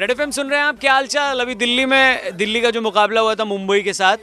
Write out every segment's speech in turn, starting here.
Red F सुन रहे हैं आप? क्या हाल चाल अभी दिल्ली में दिल्ली का जो मुकाबला हुआ था मुंबई के साथ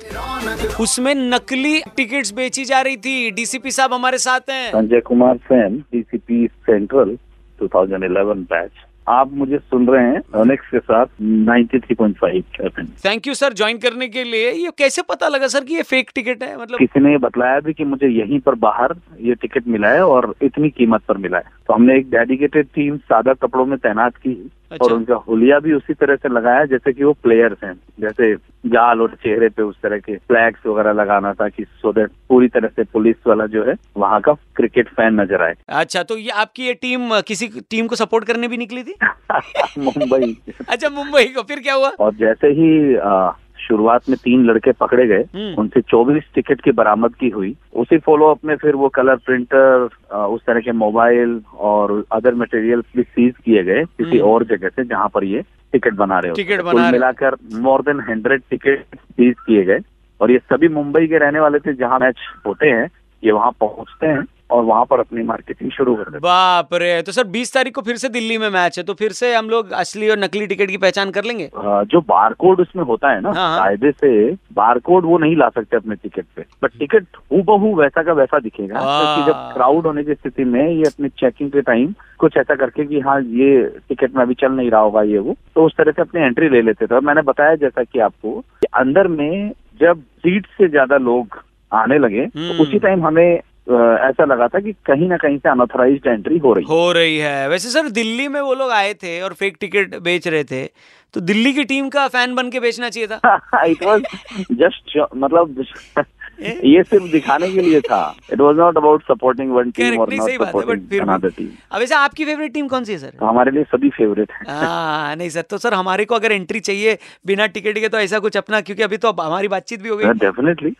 उसमें नकली टिकट्स बेची जा रही थी। डीसीपी साहब हमारे साथ हैं। Sanjay Kumar Sen DCP central 2011 batch आप मुझे सुन रहे हैं के साथ 93.5 FM thank you sir join करने के लिए। ये कैसे पता लगा सर कि ये फेक टिकट है? मतलब किसी ने बतलाया भी कि मुझे यहीं पर बाहर ये टिकट मिला है और इतनी कीमत पर मिला है। तो हमने एक डेडिकेटेड टीम सादा कपड़ों में तैनात की। अच्छा। और उनका हुलिया भी उसी तरह से लगाया जैसे कि वो प्लेयर्स हैं। जैसे जाल और चेहरे पे उस तरह के फ्लैग्स वगैरह लगाना था कि सो देट पूरी तरह से पुलिस वाला जो है वहाँ का क्रिकेट फ़ैन नज़र आए। अच्छा तो ये आपकी ये टीम किसी टीम को सपोर्ट करने भी निकली थी? मुंबई। अच्छा मुंबई को। फिर क्या हुआ? और जैसे ही आ, शुरुआत में तीन लड़के पकड़े गए हम्म। उनसे 24 टिकट की बरामदगी हुई उसी फॉलो अप में फिर वो कलर प्रिंटर उस तरह के मोबाइल और अदर मटेरियल भी सीज किए गए किसी हम्म। और जगह से जहाँ पर ये टिकट बना रहे टिकट बना रहे। मिलाकर more than hundred ticket seize किए गए और ये सभी मुंबई के रहने वाले थे जहाँ मैच होते हैं ये वहाँ पहुँचते हैं और वहाँ पर अपनी मार्केटिंग शुरू कर देते बाप रे तो सर 20 तारीख को फिर से दिल्ली में मैच है तो फिर से हम लोग असली और नकली टिकट की पहचान कर लेंगे जो बार कोड उसमें होता है ना हाँ, हाँ। कायदे से बार कोड वो नहीं ला सकते अपने टिकट पे बट टिकट हूबहू वैसा का वैसा दिखेगा। क्योंकि जब क्राउड होने की स्थिति में ये अपने चेकिंग के टाइम कुछ ऐसा करके कि हाँ ये टिकट में अभी चल नहीं रहा होगा ये वो तो उस तरह से अपनी एंट्री ले लेते थे और मैंने बताया जैसा कि आपको कि अंदर में जब सीट से ज़्यादा लोग आने लगे हम्म। तो उसी टाइम हमें ऐसा लगा था कि कहीं ना कहीं से अनऑथराइज एंट्री हो रही हो। रही है। वैसे सर दिल्ली में वो लोग आए थे और फेक टिकट बेच रहे थे तो दिल्ली की टीम का फ़ैन बन के बेचना चाहिए था? इट वॉज़ जस्ट मतलब ये सिर्फ़ दिखाने के लिए था। It was not about supporting one team और नॉट है, सपोर्टिंग अनदर टीम अब वैसे आपकी फेवरेट टीम कौन सी है सर? तो हमारे लिए सभी फेवरेट है। हाँ नहीं सर तो सर हमारे को अगर एंट्री चाहिए बिना टिकट के तो ऐसा कुछ अपना क्योंकि अभी तो हमारी बातचीत भी हो गई। डेफिनेटली